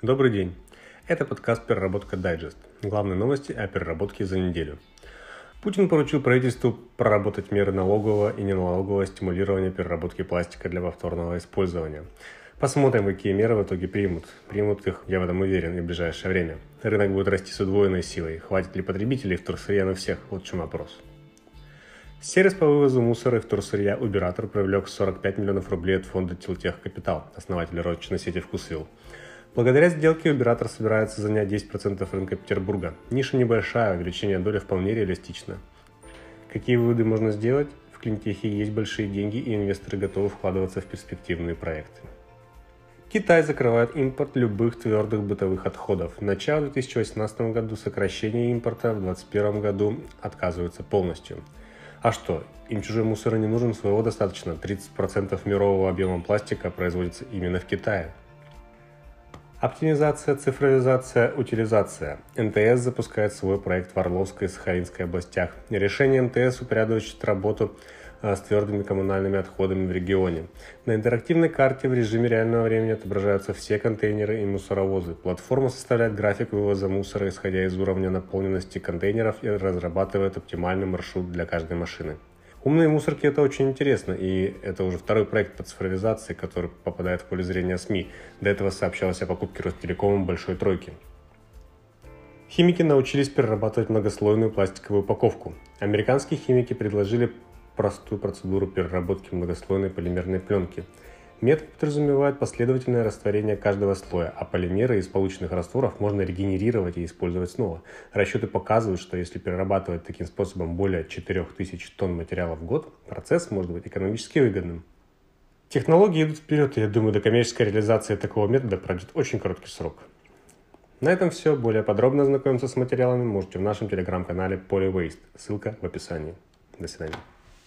Добрый день. Это подкаст «Переработка Дайджест». Главные новости о переработке за неделю. Путин поручил правительству проработать меры налогового и неналогового стимулирования переработки пластика для повторного использования. Посмотрим, какие меры в итоге примут. Примут их, я в этом уверен, и в ближайшее время. Рынок будет расти с удвоенной силой. Хватит ли потребителей в вторсырья на всех? Вот в чем вопрос. Сервис по вывозу мусора и вторсырья Убиратор привлек 45 миллионов рублей от фонда Тилтех Капитал, основателя розничной сети «Вкусвилл». Благодаря сделке Убиратор собирается занять 10% рынка Петербурга. Ниша небольшая, увеличение доли вполне реалистично. Какие выводы можно сделать? В Клинтехе есть большие деньги и инвесторы готовы вкладываться в перспективные проекты. Китай закрывает импорт любых твердых бытовых отходов. Начало в 2018 году сокращение импорта, в 2021 году отказываются полностью. А что, им чужой мусор не нужен, своего достаточно. 30% мирового объема пластика производится именно в Китае. Оптимизация, цифровизация, утилизация. НТС запускает свой проект в Орловской и Сахалинской областях. Решение МТС упорядочит работу э, с твердыми коммунальными отходами в регионе. На интерактивной карте в режиме реального времени отображаются все контейнеры и мусоровозы. Платформа составляет график вывоза мусора, исходя из уровня наполненности контейнеров и разрабатывает оптимальный маршрут для каждой машины. Умные мусорки это очень интересно, и это уже второй проект по цифровизации, который попадает в поле зрения СМИ. До этого сообщалось о покупке Ростелекомом большой тройки. Химики научились перерабатывать многослойную пластиковую упаковку. Американские химики предложили простую процедуру переработки многослойной полимерной пленки – Метод подразумевает последовательное растворение каждого слоя, а полимеры из полученных растворов можно регенерировать и использовать снова. Расчеты показывают, что если перерабатывать таким способом более 4000 тонн материала в год, процесс может быть экономически выгодным. Технологии идут вперед, и я думаю, до коммерческой реализации такого метода пройдет очень короткий срок. На этом все. Более подробно ознакомиться с материалами можете в нашем телеграм-канале Polywaste. Ссылка в описании. До свидания.